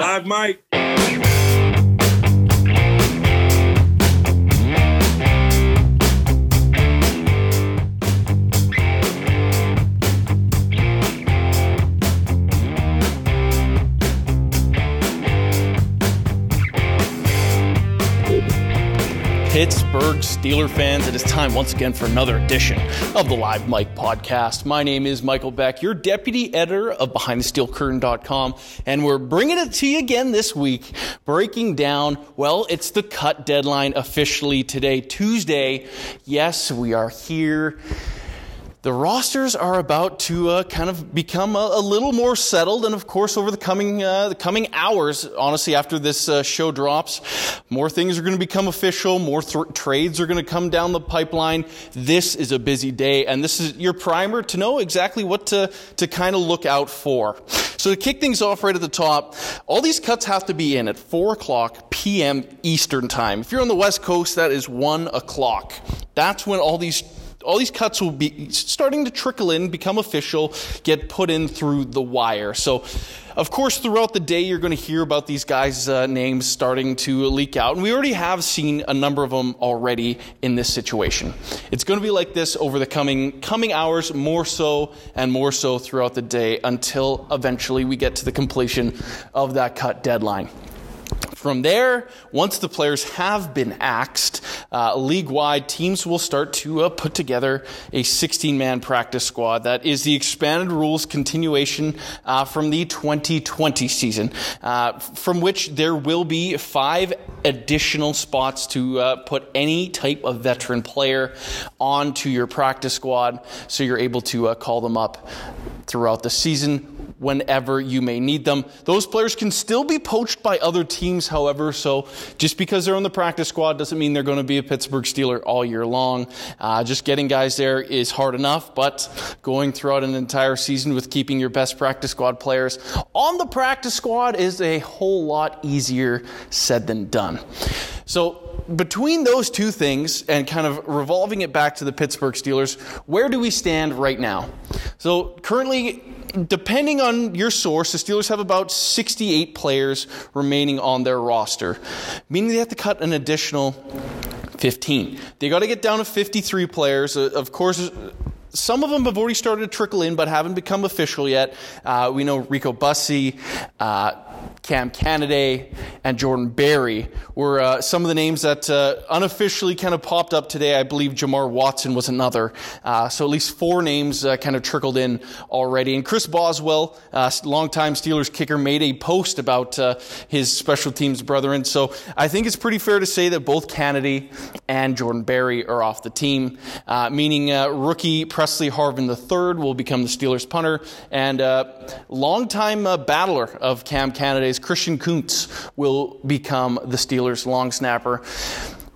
Live Mike. Pittsburgh Steeler fans, it is time once again for another edition of the Live Mike podcast. My name is Michael Beck, your deputy editor of BehindTheSteelCurtain.com, and we're bringing it to you again this week, breaking down, well, it's the cut deadline officially today, Tuesday. Yes, we are here the rosters are about to uh, kind of become a, a, little more settled, and of course, over the coming uh, the coming hours, honestly, after this uh, show drops, more things are going to become official. More th- trades are going to come down the pipeline. This is a busy day, and this is your primer to know exactly what to to kind of look out for. So to kick things off right at the top, all these cuts have to be in at four o'clock p.m. Eastern time. If you're on the West Coast, that is one o'clock. That's when all these all these cuts will be starting to trickle in, become official, get put in through the wire. So, of course, throughout the day, you're going to hear about these guys' uh, names starting to leak out. And we already have seen a number of them already in this situation. It's going to be like this over the coming, coming hours, more so and more so throughout the day until eventually we get to the completion of that cut deadline. From there, once the players have been axed, uh, league wide teams will start to uh, put together a 16 man practice squad. That is the expanded rules continuation uh, from the 2020 season, uh, from which there will be five additional spots to uh, put any type of veteran player onto your practice squad so you're able to uh, call them up throughout the season whenever you may need them. Those players can still be poached by other teams, however, so just because they're on the practice squad doesn't mean they're going to be a Pittsburgh Steeler all year long. Uh, just getting guys there is hard enough, but going throughout an entire season with keeping your best practice squad players on the practice squad is a whole lot easier said than done. So, between those two things and kind of revolving it back to the Pittsburgh Steelers, where do we stand right now? So, currently, depending on your source, the Steelers have about 68 players remaining on their roster, meaning they have to cut an additional 15. They got to get down to 53 players. Uh, of course, some of them have already started to trickle in, but haven't become official yet. Uh, we know Rico Bussey, uh, Cam Canaday, and Jordan Berry were uh, some of the names that uh, unofficially kind of popped up today. I believe Jamar Watson was another. Uh, so at least four names uh, kind of trickled in already. And Chris Boswell, longtime Steelers kicker, made a post about his special teams brethren. So I think it's pretty fair to say that both Canaday and Jordan Berry are off the team, meaning rookie Pressley Harvin III will become the Steelers punter, and uh, longtime uh, battler of Cam Canaday Christian Kuntz will become the Steelers' long snapper.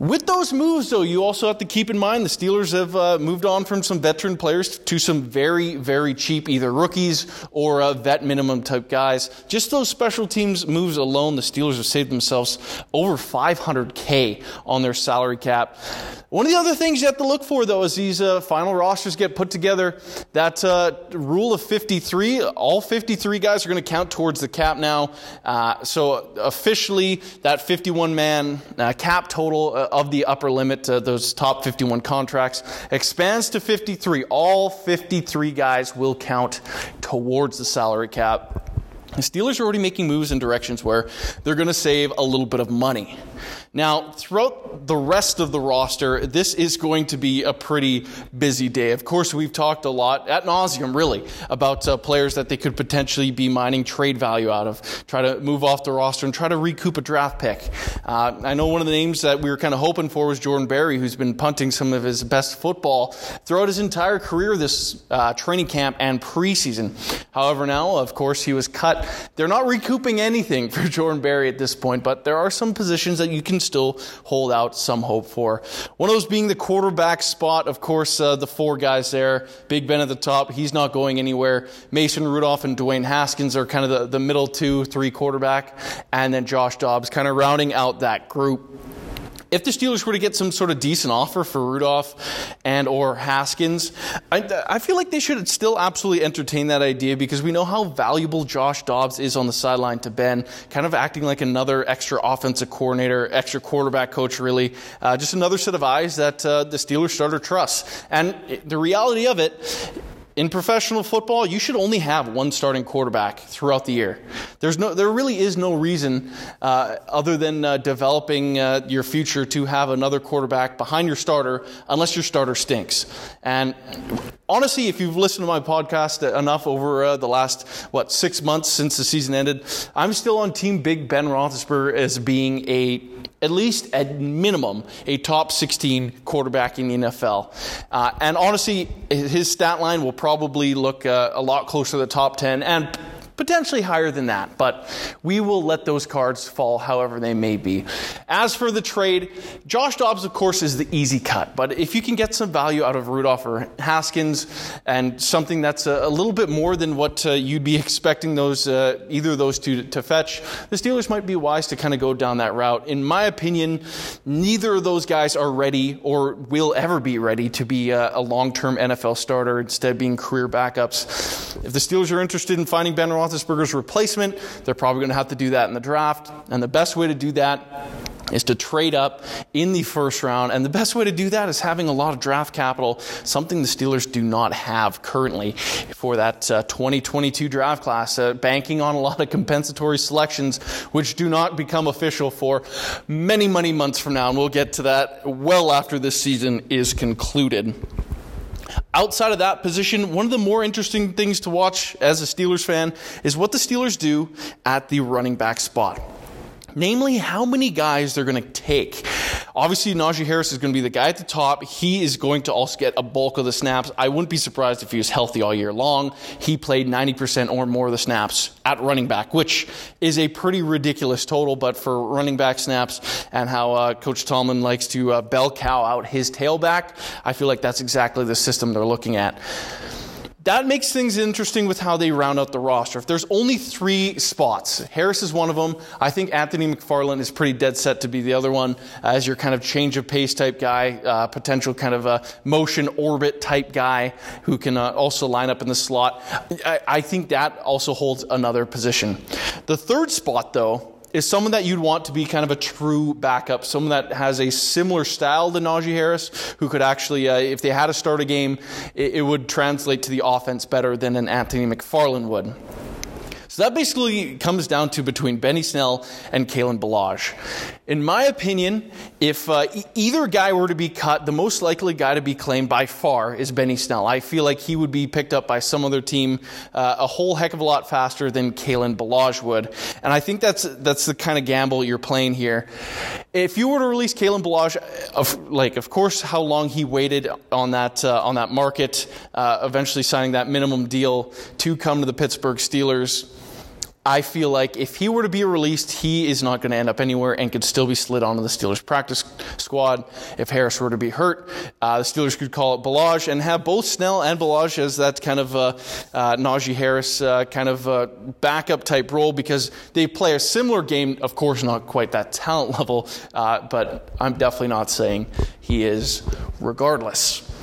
With those moves, though, you also have to keep in mind the Steelers have uh, moved on from some veteran players to some very, very cheap, either rookies or uh, vet minimum type guys. Just those special teams moves alone, the Steelers have saved themselves over 500K on their salary cap. One of the other things you have to look for, though, as these uh, final rosters get put together, that uh, rule of 53, all 53 guys are going to count towards the cap now. Uh, so officially, that 51 man uh, cap total uh, of the upper limit, uh, those top 51 contracts, expands to 53. All 53 guys will count towards the salary cap. The Steelers are already making moves in directions where they're going to save a little bit of money. Now, throughout the rest of the roster, this is going to be a pretty busy day. Of course, we've talked a lot, at nauseum really, about uh, players that they could potentially be mining trade value out of, try to move off the roster and try to recoup a draft pick. Uh, I know one of the names that we were kind of hoping for was Jordan Berry, who's been punting some of his best football throughout his entire career this uh, training camp and preseason. However, now, of course, he was cut. They're not recouping anything for Jordan Berry at this point, but there are some positions that you can still hold out some hope for. One of those being the quarterback spot. Of course, uh, the four guys there. Big Ben at the top. He's not going anywhere. Mason Rudolph and Dwayne Haskins are kind of the, the middle two, three quarterback. And then Josh Dobbs kind of rounding out that group if the Steelers were to get some sort of decent offer for Rudolph and or Haskins, I, I, feel like they should still absolutely entertain that idea because we know how valuable Josh Dobbs is on the sideline to Ben, kind of acting like another extra offensive coordinator, extra quarterback coach, really. Uh, just another set of eyes that uh, the Steelers starter trusts. And the reality of it, in professional football, you should only have one starting quarterback throughout the year. There's no, there really is no reason uh, other than uh, developing uh, your future to have another quarterback behind your starter, unless your starter stinks. And honestly, if you've listened to my podcast enough over uh, the last what six months since the season ended, I'm still on Team Big Ben Roethlisberger as being a at least at minimum, a top 16 quarterback in the NFL. Uh, and honestly, his stat line will probably look uh, a lot closer to the top 10 and potentially higher than that, but we will let those cards fall however they may be. As for the trade, Josh Dobbs, of course, is the easy cut, but if you can get some value out of Rudolph or Haskins and something that's a, a little bit more than what uh, you'd be expecting those uh, either of those two to, to fetch, the Steelers might be wise to kind of go down that route. In my opinion, neither of those guys are ready or will ever be ready to be a, a long-term NFL starter instead being career backups. If the Steelers are interested in finding Ben Roethlisberger, Roethlisberger's replacement. They're probably going to have to do that in the draft. And the best way to do that is to trade up in the first round. And the best way to do that is having a lot of draft capital, something the Steelers do not have currently for that uh, 2022 draft class, uh, banking on a lot of compensatory selections, which do not become official for many, many months from now. And we'll get to that well after this season is concluded. Outside of that position, one of the more interesting things to watch as a Steelers fan is what the Steelers do at the running back spot namely how many guys they're going to take. Obviously, Najee Harris is going to be the guy at the top. He is going to also get a bulk of the snaps. I wouldn't be surprised if he was healthy all year long. He played 90% or more of the snaps at running back, which is a pretty ridiculous total, but for running back snaps and how uh, Coach Tomlin likes to uh, bell cow out his tailback, I feel like that's exactly the system they're looking at that makes things interesting with how they round out the roster. If there's only three spots, Harris is one of them. I think Anthony McFarland is pretty dead set to be the other one as your kind of change of pace type guy, uh, potential kind of a motion orbit type guy who can uh, also line up in the slot. I, I think that also holds another position. The third spot, though, is someone that you'd want to be kind of a true backup, someone that has a similar style to Najee Harris, who could actually, uh, if they had to start a game, it, it would translate to the offense better than an Anthony McFarland would. So that basically comes down to between Benny Snell and Kalen Ballage. In my opinion, if uh, e- either guy were to be cut, the most likely guy to be claimed by far is Benny Snell. I feel like he would be picked up by some other team uh, a whole heck of a lot faster than Kalen Ballage would. And I think that's that's the kind of gamble you're playing here. If you were to release Kalen Ballage, of, like of course how long he waited on that uh, on that market, uh, eventually signing that minimum deal to come to the Pittsburgh Steelers. I feel like if he were to be released, he is not going to end up anywhere and could still be slid onto the Steelers practice squad. If Harris were to be hurt, uh, the Steelers could call it Ballage and have both Snell and Ballage as that kind of uh, uh, Najee Harris uh, kind of uh, backup type role because they play a similar game. Of course, not quite that talent level, uh, but I'm definitely not saying he is regardless.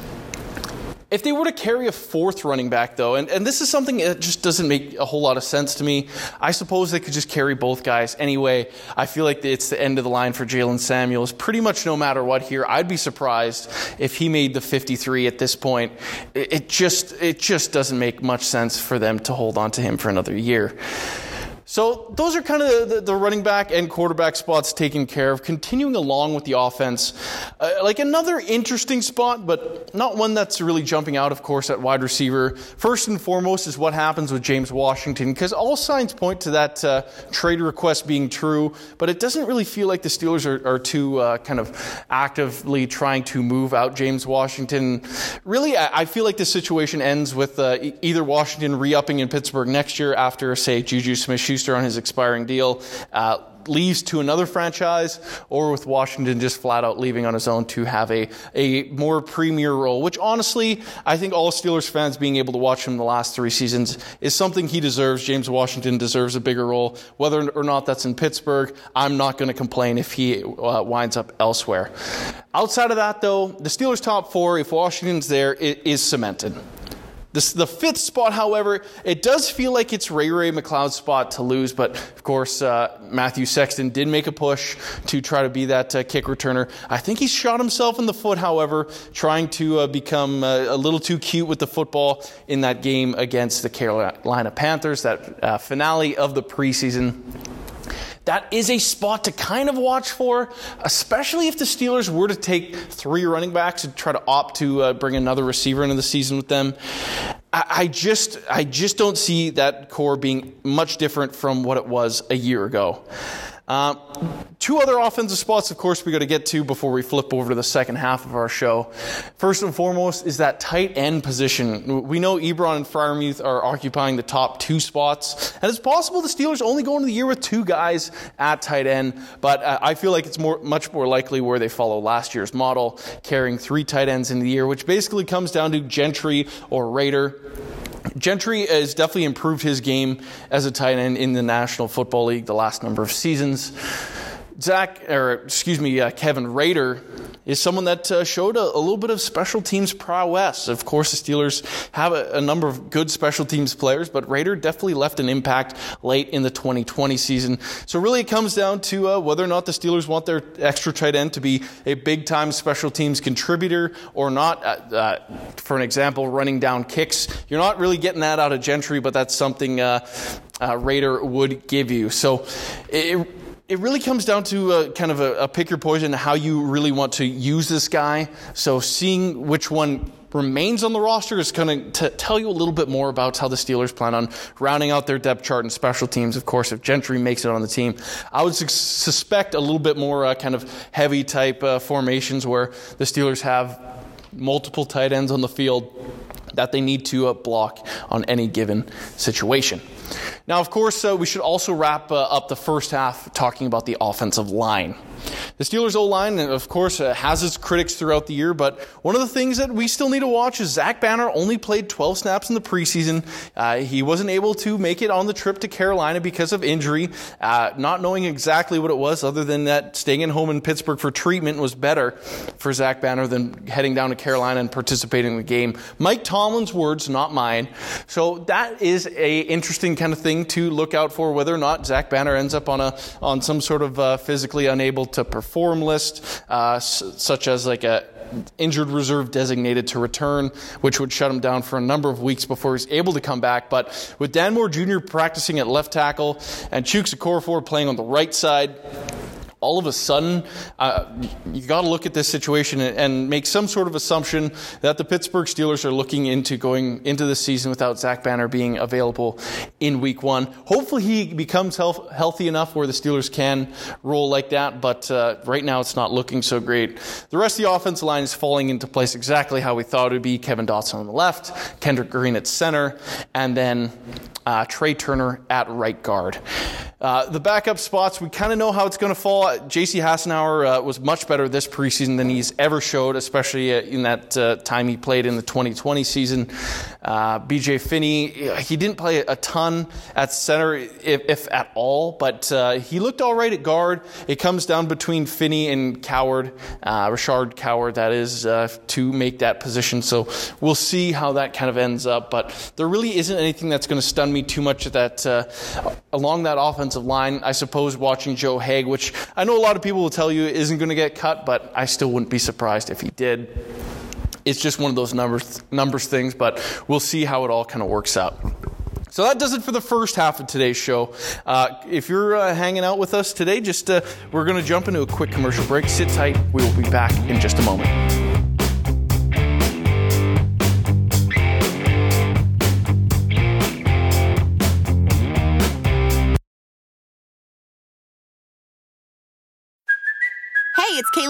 If they were to carry a fourth running back, though, and, and this is something that just doesn't make a whole lot of sense to me, I suppose they could just carry both guys anyway. I feel like it's the end of the line for Jaylen Samuels. Pretty much no matter what here, I'd be surprised if he made the 53 at this point. It, it just it just doesn't make much sense for them to hold on to him for another year. So those are kind of the, the, running back and quarterback spots taken care of. Continuing along with the offense, uh, like another interesting spot, but not one that's really jumping out, of course, at wide receiver. First and foremost is what happens with James Washington, because all signs point to that uh, trade request being true, but it doesn't really feel like the Steelers are, are too uh, kind of actively trying to move out James Washington. Really, I, I feel like the situation ends with uh, either Washington re-upping in Pittsburgh next year after, say, Juju Smith-Schuster on his expiring deal, uh, leaves to another franchise, or with Washington just flat out leaving on his own to have a, a more premier role, which honestly, I think all Steelers fans being able to watch him the last three seasons is something he deserves. James Washington deserves a bigger role. Whether or not that's in Pittsburgh, I'm not going to complain if he uh, winds up elsewhere. Outside of that, though, the Steelers' top four, if Washington's there, is cemented. This, the fifth spot, however, it does feel like it's Ray Ray McCloud's spot to lose, but of course, uh, Mathew Sexton did make a push to try to be that uh, kick returner. I think he shot himself in the foot, however, trying to uh, become uh, a little too cute with the football in that game against the Carolina Panthers, that uh, finale of the preseason that is a spot to kind of watch for, especially if the Steelers were to take three running backs and try to opt to uh, bring another receiver into the season with them. I, I just, I just don't see that core being much different from what it was a year ago. Uh, two other offensive spots, of course, we got to get to before we flip over to the second half of our show. First and foremost is that tight end position. We know Ebron and Freiermuth are occupying the top two spots, and it's possible the Steelers only go into the year with two guys at tight end. But uh, I feel like it's more, much more likely where they follow last year's model, carrying three tight ends in the year, which basically comes down to Gentry or Rader. Gentry has definitely improved his game as a tight end in the National Football League the last number of seasons. Zach, or excuse me, uh, Kevin Rader is someone that uh, showed a, a, little bit of special teams prowess. Of course, the Steelers have a, a, number of good special teams players, but Rader definitely left an impact late in the 2020 season. So really, it comes down to uh, whether or not the Steelers want their extra tight end to be a big time special teams contributor or not. Uh, uh, for an example, running down kicks, you're not really getting that out of Gentry, but that's something uh, Rader would give you. So. It, it really comes down to a, kind of a, a pick your poison, how you really want to use this guy. So seeing which one remains on the roster is going to tell you a little bit more about how the Steelers plan on rounding out their depth chart and special teams. Of course, if Gentry makes it on the team, I would su- suspect a little bit more uh, kind of heavy type uh, formations where the Steelers have multiple tight ends on the field that they need to uh, block on any given situation. Now, of course, uh, we should also wrap uh, up the first half talking about the offensive line. The Steelers' O line, of course, uh, has its critics throughout the year, but one of the things that we still need to watch is Zach Banner only played 12 snaps in the preseason. Uh, he wasn't able to make it on the trip to Carolina because of injury, uh, not knowing exactly what it was, other than that staying at home in Pittsburgh for treatment was better for Zach Banner than heading down to Carolina and participating in the game. Mike Tomlin's words, not mine. So that is a interesting kind of thing to look out for, whether or not Zach Banner ends up on a on some sort of uh, physically unable to perform list, uh, s- such as like a injured reserve designated to return, which would shut him down for a number of weeks before he's able to come back. But with Dan Moore Jr. practicing at left tackle and Chuks Okorafor playing on the right side, all of a sudden, uh, you got to look at this situation and, make some sort of assumption that the Pittsburgh Steelers are looking into going into the season without Zach Banner being available in week one. Hopefully, he becomes health, healthy enough where the Steelers can roll like that, but uh, right now it's not looking so great. The rest of the offensive line is falling into place exactly how we thought it would be Kevin Dotson on the left, Kendrick Green at center, and then uh, Trai Turner at right guard. Uh, the backup spots, we kind of know how it's going to fall. J.C. Hassenauer uh, was much better this preseason than he's ever showed, especially uh, in that uh, time he played in the 2020 season. Uh, B.J. Finney, he didn't play a ton at center, if, if at all, but uh, he looked all right at guard. It comes down between Finney and Coward, Rashard Coward, that is, to make that position. So we'll see how that kind of ends up, but there really isn't anything that's going to stun me too much that along that offensive line. I suppose watching Joe Haeg, which know a lot of people will tell you isn't going to get cut, but I still wouldn't be surprised if he did. It's just one of those numbers numbers things, but we'll see how it all kind of works out. So that does it for the first half of today's show. Uh, if you're uh, hanging out with us today, just uh, we're going to jump into a quick commercial break. Sit tight. We will be back in just a moment.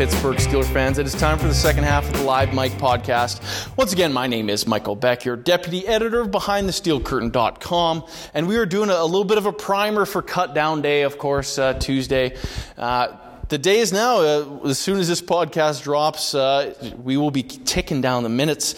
Pittsburgh Steelers fans, it is time for the second half of the Live Mike podcast. Once again, my name is Michael Beck, your deputy editor of BehindTheSteelCurtain.com, and we are doing a, a little bit of a primer for Cut Down Day, of course, uh, Tuesday. Uh, the day is now. Uh, as soon as this podcast drops, uh, we will be ticking down the minutes,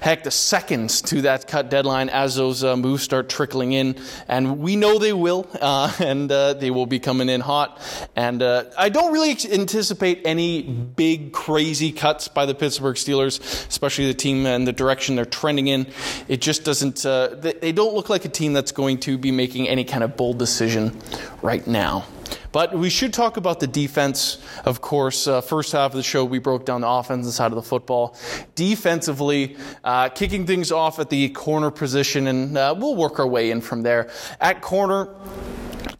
heck, the seconds to that cut deadline as those uh, moves start trickling in. And we know they will, uh, and uh, they will be coming in hot. And uh, I don't really anticipate any big, crazy cuts by the Pittsburgh Steelers, especially the team and the direction they're trending in. It just doesn't, they don't look like a team that's going to be making any kind of bold decision right now. But we should talk about the defense, of course. Uh, first half of the show, we broke down the offensive side of the football. Defensively, uh, kicking things off at the corner position, and uh, we'll work our way in from there. At corner,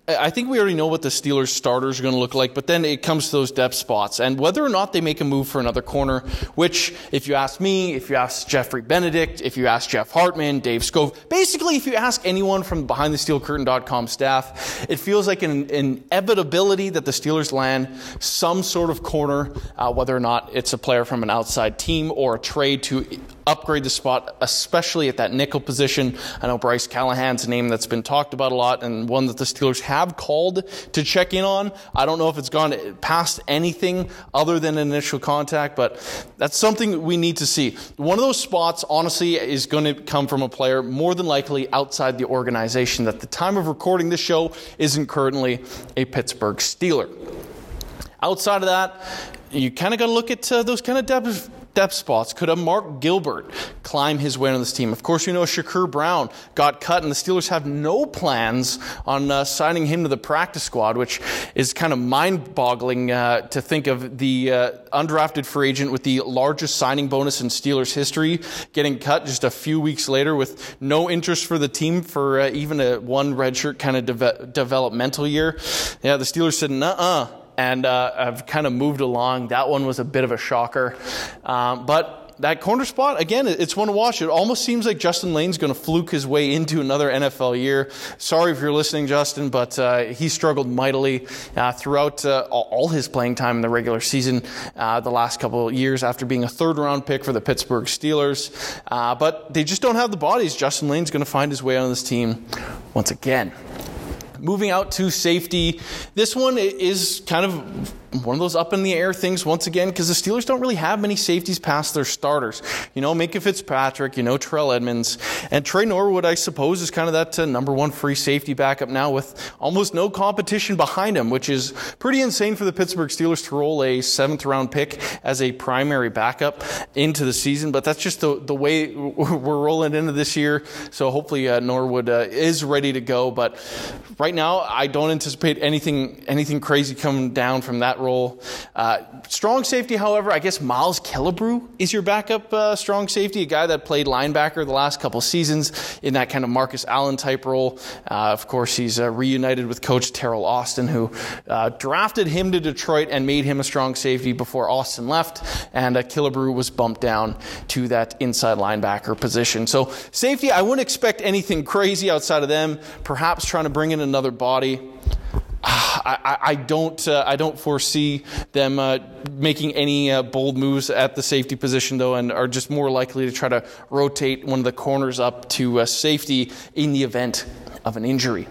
I think we already know what the Steelers starters are going to look like, but then it comes to those depth spots and whether or not they make a move for another corner, which, if you ask me, if you ask Jeffrey Benedict, if you ask Jeff Hartman, Dave Scove, basically, if you ask anyone from BehindTheSteelCurtain.com staff, it feels like an inevitability that the Steelers land some sort of corner, uh, whether or not it's a player from an outside team or a trade to upgrade the spot, especially at that nickel position. I know Bryce Callahan's a name that's been talked about a lot and one that the Steelers have called to check in on. I don't know if it's gone past anything other than initial contact, but that's something we need to see. One of those spots, honestly, is going to come from a player more than likely outside the organization that the time of recording this show isn't currently a Pittsburgh Steeler. Outside of that, you kind of got to look at uh, those kind of depth depth spots. Could a Mark Gilbert climb his way on this team? Of course, we know Shakur Brown got cut, and the Steelers have no plans on uh, signing him to the practice squad, which is kind of mind boggling uh, to think of the uh, undrafted free agent with the largest signing bonus in Steelers history getting cut just a few weeks later with no interest for the team for uh, even a one redshirt kind of de- developmental year. Yeah, the Steelers said, nah, uh and uh, I've kind of moved along. That one was a bit of a shocker. Um, but that corner spot, again, it's one to watch. It almost seems like Justin Layne's going to fluke his way into another NFL year. Sorry if you're listening, Justin, but uh, he struggled mightily uh, throughout uh, all his playing time in the regular season uh, the last couple of years after being a third round pick for the Pittsburgh Steelers. Uh, but they just don't have the bodies. Justin Layne's going to find his way on this team once again. Moving out to safety, this one is kind of one of those up in the air things once again because the Steelers don't really have many safeties past their starters. You know, Minkah Fitzpatrick, you know, Terrell Edmunds, and Tre Norwood, I suppose, is kind of that uh, number one free safety backup now with almost no competition behind him, which is pretty insane for the Pittsburgh Steelers to roll a seventh round pick as a primary backup into the season. But that's just the, the way we're rolling into this year. So hopefully uh, Norwood uh, is ready to go. But right now, I don't anticipate anything anything crazy coming down from that role. Uh, strong safety, however, I guess Miles Killebrew is your backup uh, strong safety, a guy that played linebacker the last couple seasons in that kind of Marcus Allen type role. Uh, of course, he's uh, reunited with coach Teryl Austin, who uh, drafted him to Detroit and made him a strong safety before Austin left, and uh, Killebrew was bumped down to that inside linebacker position. So safety, I wouldn't expect anything crazy outside of them. Perhaps trying to bring in another body. I, I, don't uh, I don't foresee them uh, making any uh, bold moves at the safety position though, and are just more likely to try to rotate one of the corners up to uh, safety in the event of an injury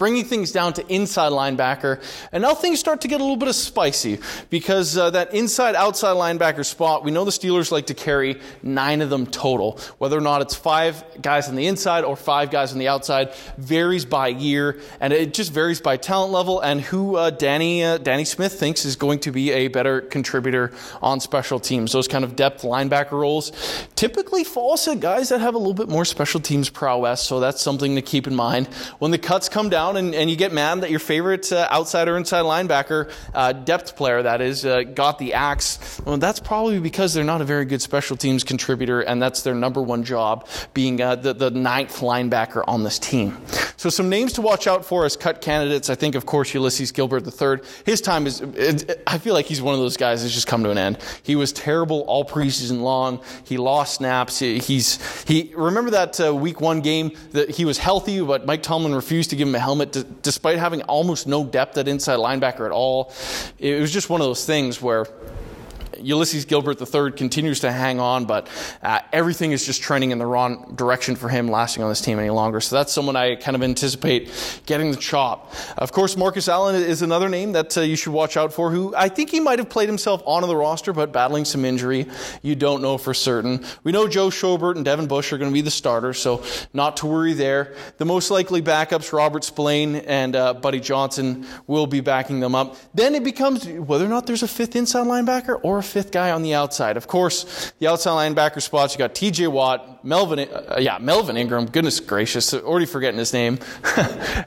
bringing things down to inside linebacker. And now things start to get a little bit of spicy because uh, that inside outside linebacker spot, we know the Steelers like to carry nine of them total. Whether or not it's five guys on the inside or five guys on the outside varies by year, and it just varies by talent level and who uh, Danny uh, Danny Smith thinks is going to be a better contributor on special teams. Those kind of depth linebacker roles typically fall to guys that have a little bit more special teams prowess, so that's something to keep in mind when the cuts come down down and, and you get mad that your favorite uh, outside or inside linebacker, uh, depth player that is, uh, got the axe, well, that's probably because they're not a very good special teams contributor, and that's their number one job, being uh, the, the ninth linebacker on this team. So, some names to watch out for as cut candidates. I think, of course, Ulysses Gilbert III. His time is, I feel like he's one of those guys that's just come to an end. He was terrible all preseason long. He lost snaps. He's, he, remember that uh, week one game that he was healthy, but Mike Tomlin refused to give him a helmet helmet, despite having almost no depth at inside linebacker at all. It was just one of those things where Ulysses Gilbert III continues to hang on, but uh, everything is just trending in the wrong direction for him lasting on this team any longer. So that's someone I kind of anticipate getting the chop. Of course, Marcus Allen is another name that uh, you should watch out for, who I think he might have played himself onto the roster, but battling some injury. You don't know for certain. We know Joe Schobert and Devin Bush are going to be the starters, so not to worry there. The most likely backups, Robert Spillane and uh, Buddy Johnson, will be backing them up. Then it becomes whether or not there's a fifth inside linebacker or a fifth guy on the outside. Of course, the outside linebacker spots, you got TJ Watt, Melvin, uh, yeah, Melvin Ingram, goodness gracious, already forgetting his name.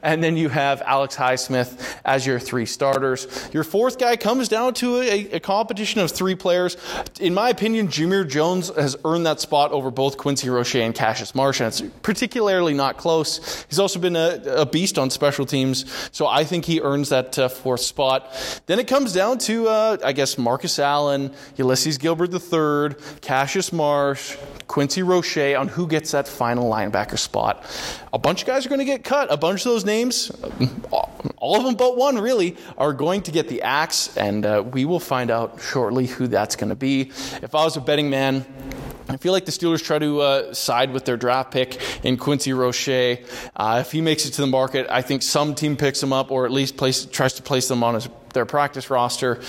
and then you have Alex Highsmith as your three starters. Your fourth guy comes down to a, a competition of three players. In my opinion, Jamir Jones has earned that spot over both Quincy Roche and Cassius Marsh, and it's particularly not close. He's also been a, a beast on special teams, so I think he earns that uh, fourth spot. Then it comes down to, uh, I guess, Marcus Allen, Ulysses Gilbert III, Cassius Marsh, Quincy Roche on who gets that final linebacker spot. A bunch of guys are going to get cut. A bunch of those names, all of them but one really, are going to get the axe, and uh, we will find out shortly who that's going to be. If I was a betting man, I feel like the Steelers try to uh, side with their draft pick in Quincy Roche. Uh, if he makes it to the market, I think some team picks him up or at least place, tries to place them on his their practice roster.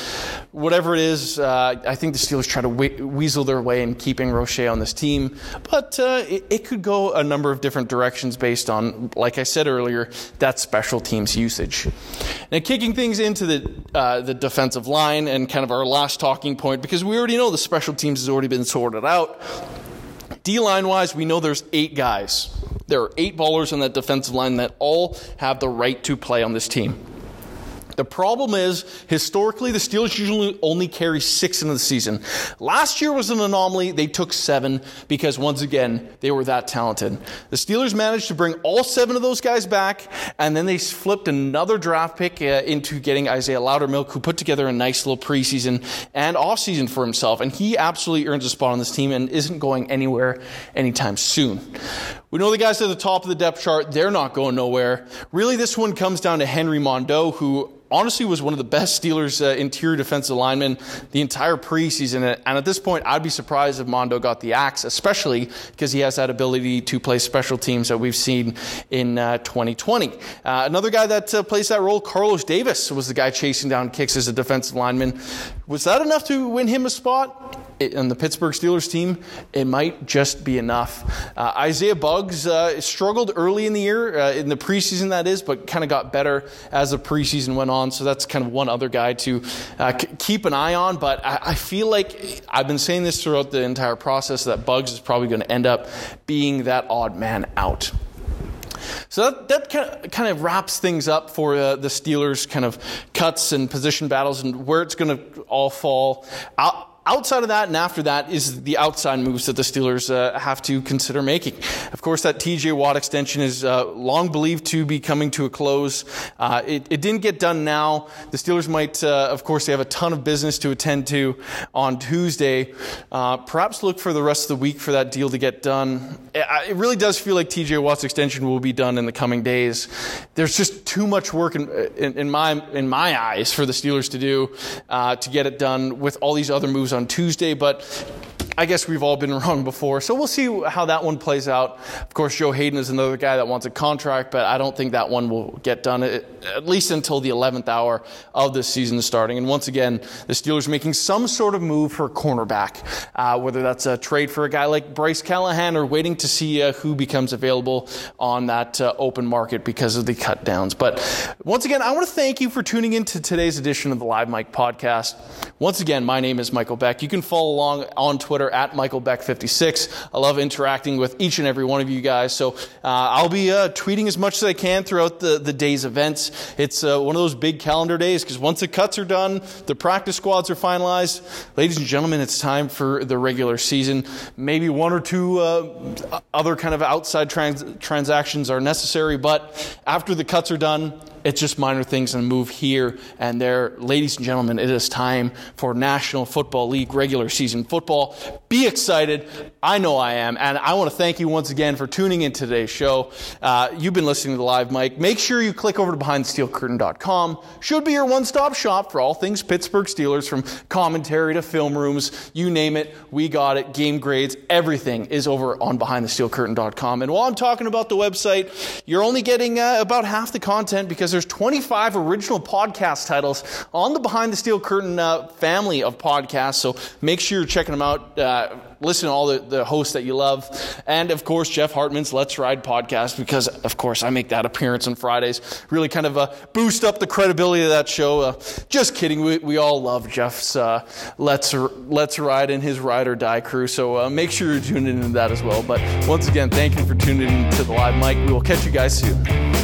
Whatever it is, uh, I think the Steelers try to we- weasel their way in keeping Roche on this team, but uh, it, it, could go a number of different directions based on, like I said earlier, that special teams usage. Now, kicking things into the uh, the defensive line and kind of our last talking point, because we already know the special teams has already been sorted out. D line wise, we know there's eight guys. There are eight ballers on that defensive line that all have the right to play on this team. The problem is, historically, the Steelers usually only carry six into the season. Last year was an anomaly. They took seven because, once again, they were that talented. The Steelers managed to bring all seven of those guys back, and then they flipped another draft pick uh, into getting Isaiah Loudermilk, who put together a nice little preseason and offseason for himself. And he absolutely earns a spot on this team and isn't going anywhere anytime soon. We know the guys at the top of the depth chart, they're not going nowhere. Really, this one comes down to Henry Mondeaux, who honestly was one of the best Steelers uh, interior defensive linemen the entire preseason. And at this point, I'd be surprised if Mondeaux got the axe, especially because he has that ability to play special teams that we've seen in uh, 2020. Uh, another guy that uh, plays that role, Carlos Davis, was the guy chasing down kicks as a defensive lineman. Was that enough to win him a spot? On the Pittsburgh Steelers team, it might just be enough. Uh, Isaiah Buggs uh, struggled early in the year, uh, in the preseason that is, but kind of got better as the preseason went on. So that's kind of one other guy to uh, c- keep an eye on. But I-, I, feel like I've been saying this throughout the entire process that Bugs is probably going to end up being that odd man out. So that, that kind, of, kind of wraps things up for uh, the Steelers' kind of cuts and position battles and where it's going to all fall. I'll, outside of that and after that is the outside moves that the Steelers uh, have to consider making. Of course, that TJ Watt extension is uh, long believed to be coming to a close. Uh, it, it, didn't get done now. The Steelers might, uh, of course, they have a ton of business to attend to on Tuesday. Uh, perhaps look for the rest of the week for that deal to get done. It, really does feel like TJ Watt's extension will be done in the coming days. There's just too much work in, in, in my in my eyes for the Steelers to do uh, to get it done with all these other moves on Tuesday, but I guess we've all been wrong before. So we'll see how that one plays out. Of course, Joe Haden is another guy that wants a contract, but I don't think that one will get done at least until the 11th hour of this season starting. And once again, the Steelers making some sort of move for a cornerback, uh, whether that's a trade for a guy like Bryce Callahan or waiting to see uh, who becomes available on that uh, open market because of the cut downs. But once again, I want to thank you for tuning in to today's edition of the Live Mike podcast. Once again, my name is Michael Beck. You can follow along on Twitter Twitter at Michael Beck56. I love interacting with each and every one of you guys. So uh, I'll be uh, tweeting as much as I can throughout the, the day's events. It's uh, one of those big calendar days because once the cuts are done, the practice squads are finalized. Ladies and gentlemen, it's time for the regular season. Maybe one or two uh, other kind of outside trans- transactions are necessary, but after the cuts are done, it's just minor things and move here and there. Ladies and gentlemen, it is time for National Football League regular season football. Be excited. I know I am. And I want to thank you once again for tuning in today's show. Uh, you've been listening to the Live Mike. Make sure you click over to behindthesteelcurtain.com. Should be your one stop shop for all things Pittsburgh Steelers from commentary to film rooms. You name it. We got it. Game grades. Everything is over on behindthesteelcurtain.com. And while I'm talking about the website, you're only getting uh, about half the content because there's 25 original podcast titles on the Behind the Steel Curtain uh, family of podcasts. So make sure you're checking them out. Uh, listen to all the, the hosts that you love. And of course, Jeff Hartman's Let's Ride podcast, because of course I make that appearance on Fridays. Really kind of uh, boost up the credibility of that show. Uh, just kidding. We, we all love Jeff's uh, Let's, Let's Ride and his Ride or Die crew. So uh, make sure you're tuning into that as well. But once again, thank you for tuning in to the Live Mike. We will catch you guys soon.